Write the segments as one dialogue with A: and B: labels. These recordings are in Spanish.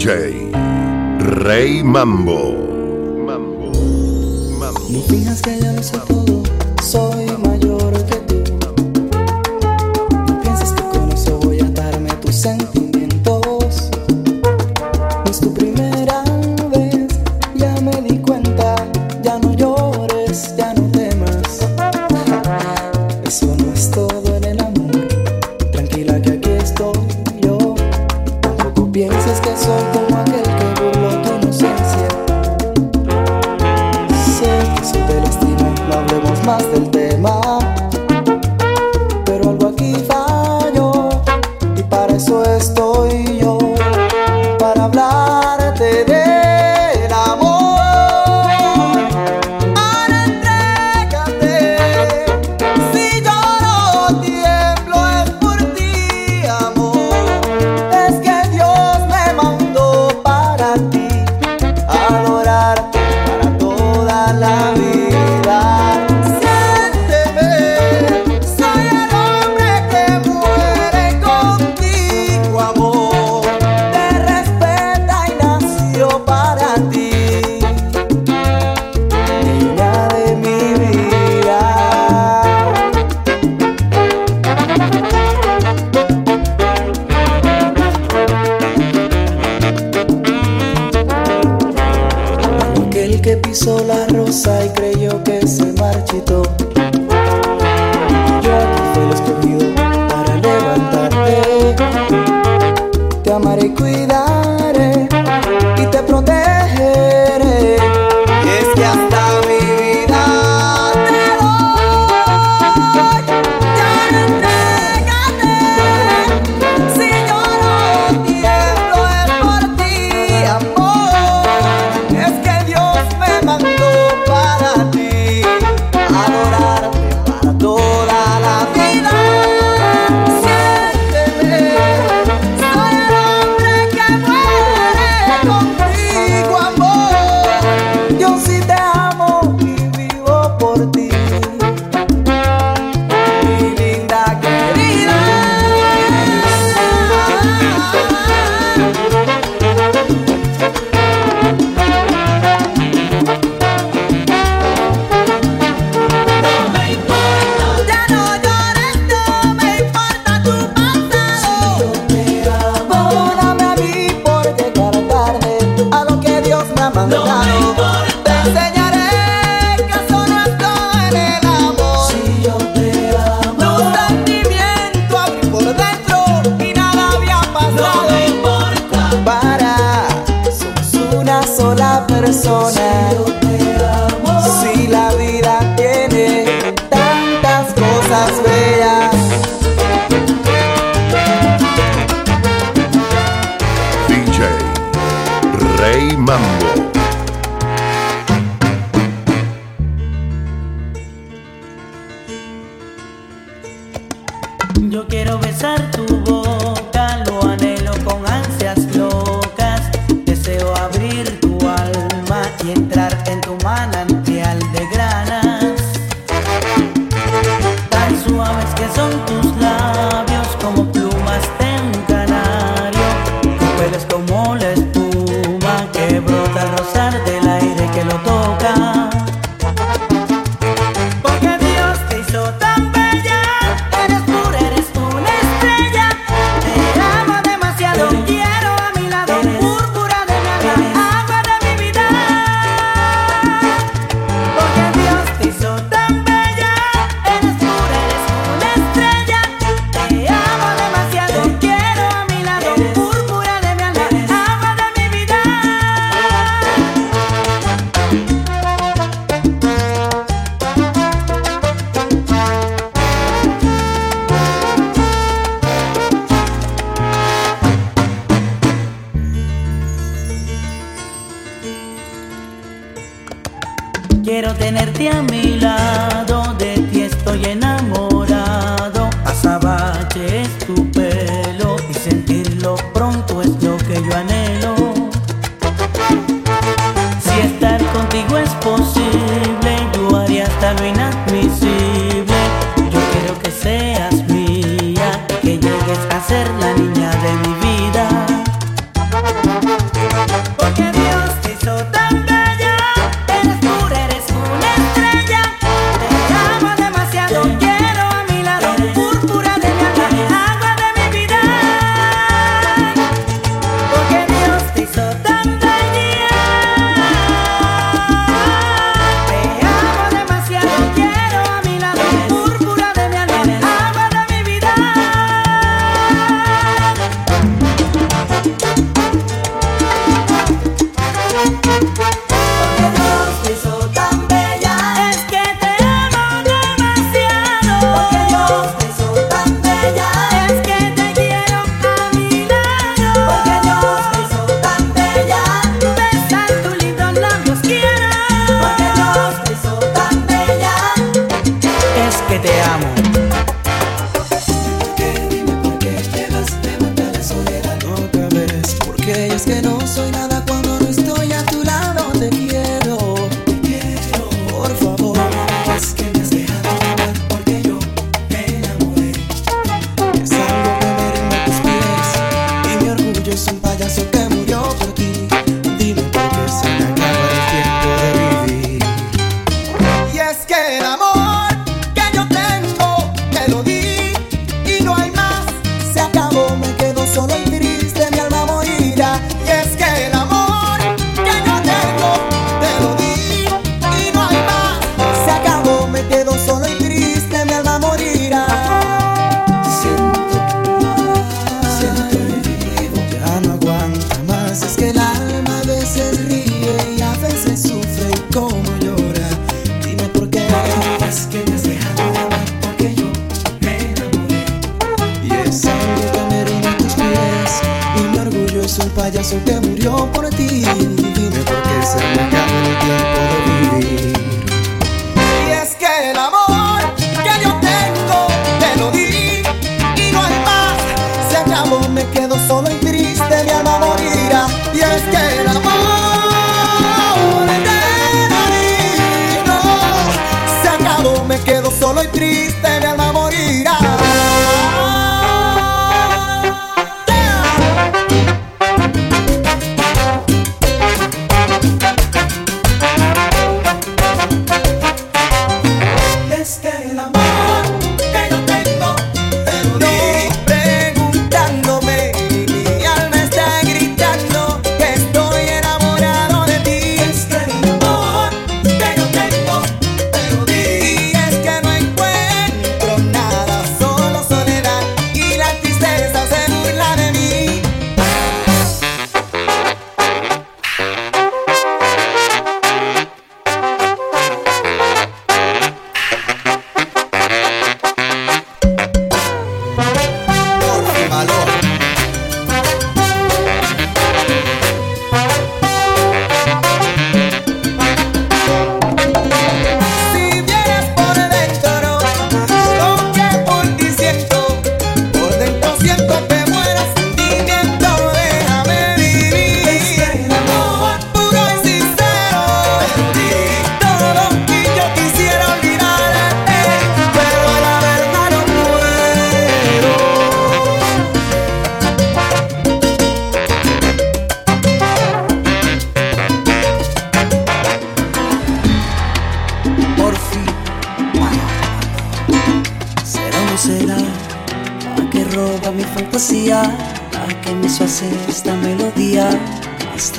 A: DJ Rey Mambo.
B: Mambo. Mambo. No pelo es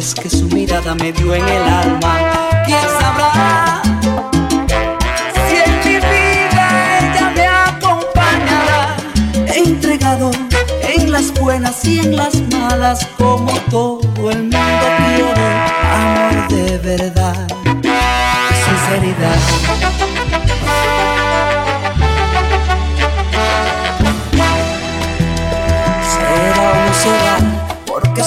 B: es que su mirada me dio en el alma. ¿Quién sabrá? Si
C: en mi vida ella
D: me acompañará. Entregado en las buenas y en las malas, como todo el mundo quiere. Amor de verdad, sinceridad.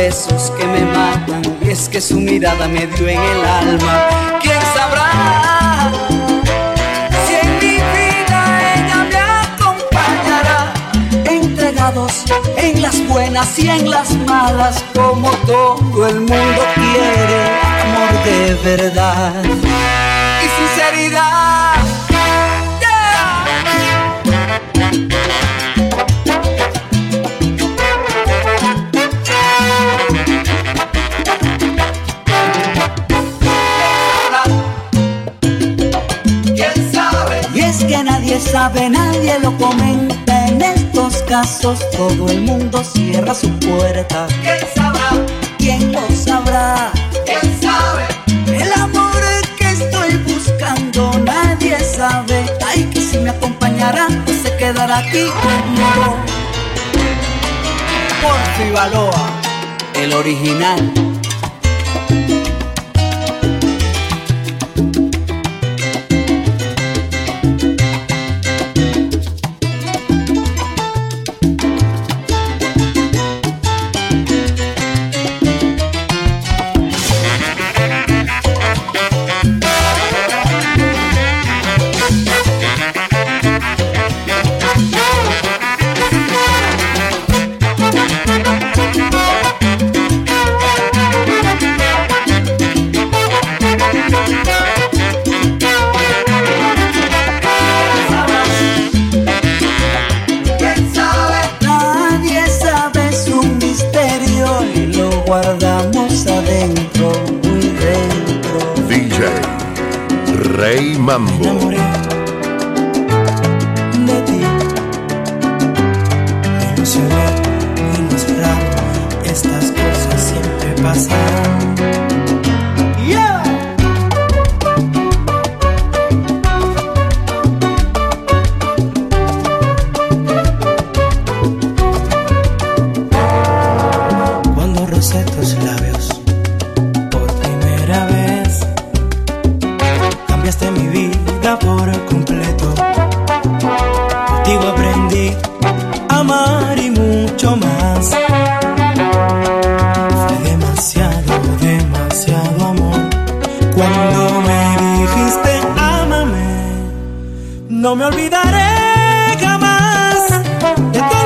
D: besos que me matan, y es que su mirada me dio en el alma sabrá si en mi vida ella me acompañará. Entregados en las buenas y en las malas, como todo el mundo quiere, amor de verdad sabe, nadie lo comenta. En estos casos todo el mundo cierra su puerta.
E: ¿Quién sabrá?
D: ¿Quién lo sabrá?
E: ¿Quién sabe?
D: El amor que estoy buscando nadie sabe. Ay, que si me acompañará, pues se quedará aquí conmigo. Por Baloa.
C: el original.
A: Mambo.
C: olvidaré jamás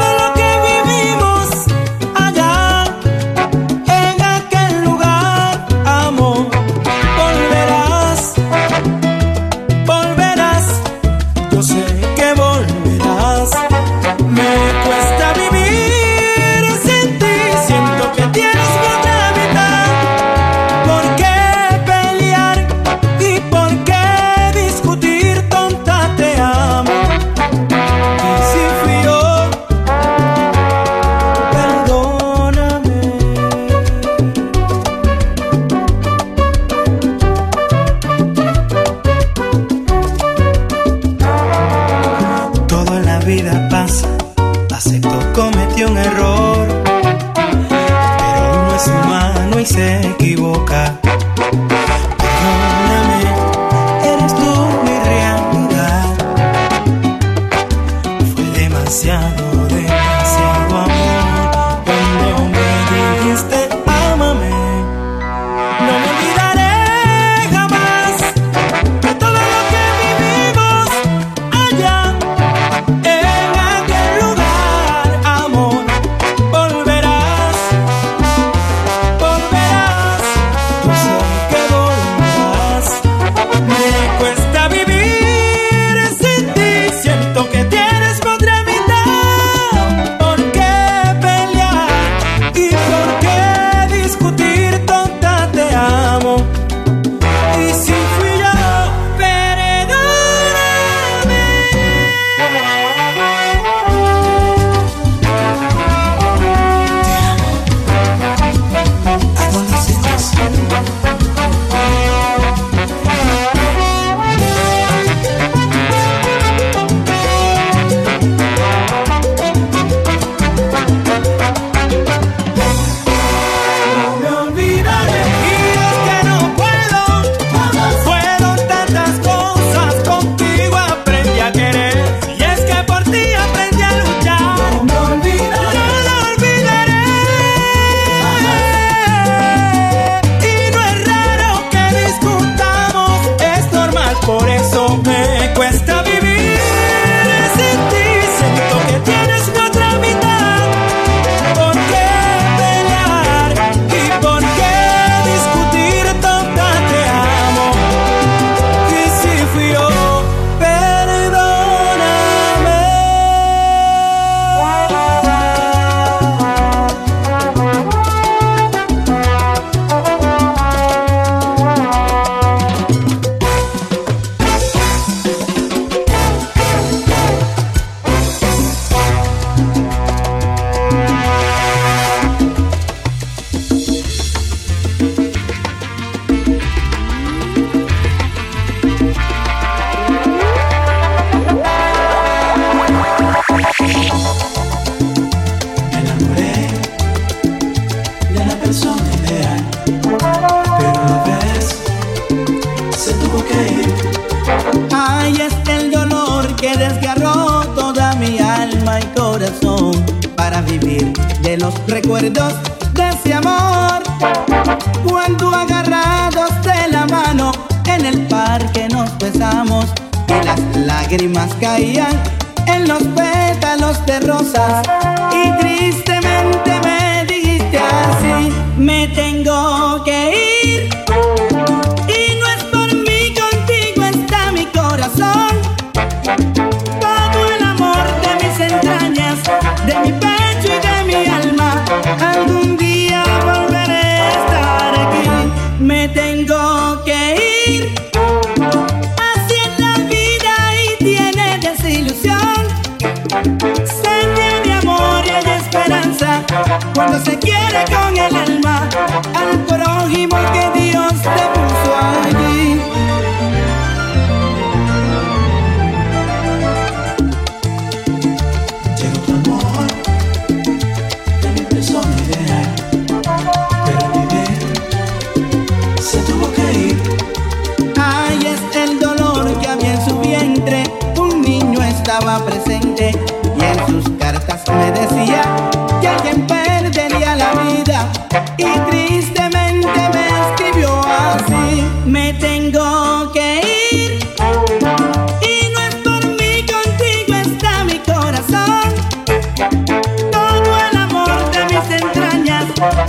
C: cuando se quiere con el alma al prójimo que Dios te puso allí.
F: Llegó tu amor, empezó mi idea, pero vivir se tuvo que ir.
C: Ay, es el dolor que había en su vientre, un niño estaba presente y en sus cartas me decía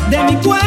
C: de mi cuerpo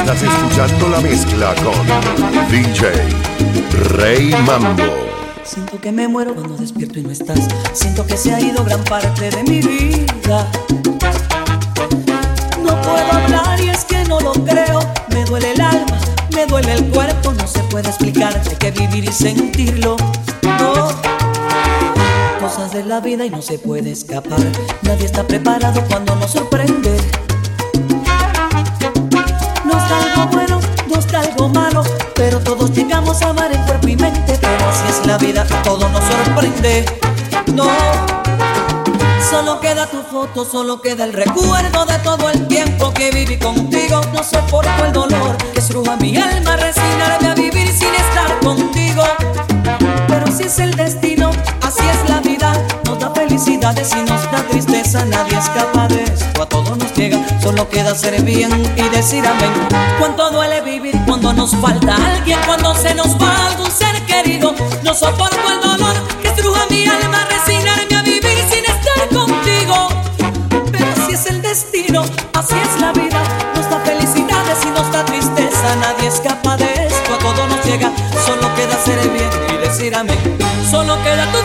A: Estás escuchando la mezcla con DJ Rey Mambo.
C: Siento que me muero cuando despierto y no estás. Siento que se ha ido gran parte de mi vida. No puedo hablar y es que no lo creo. Me duele el alma, me duele el cuerpo. No se puede explicar de que vivir y sentirlo. No. Cosas de la vida y no se puede escapar. Nadie está preparado cuando nos sorprende. Pero todos llegamos a amar en cuerpo y mente. Pero así es la vida, todo nos sorprende. No,
D: Solo queda tu foto, solo queda el recuerdo de todo el tiempo que viví contigo. No soporto el dolor que estruja mi alma, resignarme a vivir sin estar contigo. Pero si es el destino, así es la vida. Nos da felicidades y nos da tristeza, nadie escapa de esto. A todo nos llega, solo queda ser bien y decir amén. Cuánto duele vivir cuando nos falta alguien, cuando se nos va algún ser querido. No soporto el dolor que estruja mi alma, resignarme a vivir sin estar contigo. Pero así es el destino, así es la vida. Nos da felicidades y nos da tristeza, nadie escapa de esto. A todo nos llega, solo queda ser bien y decir amén. Solo queda tu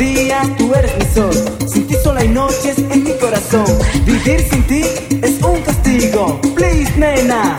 G: días tú eres mi sol, sin ti solo hay noches en mi corazón. Vivir sin ti es un castigo. Please, nena,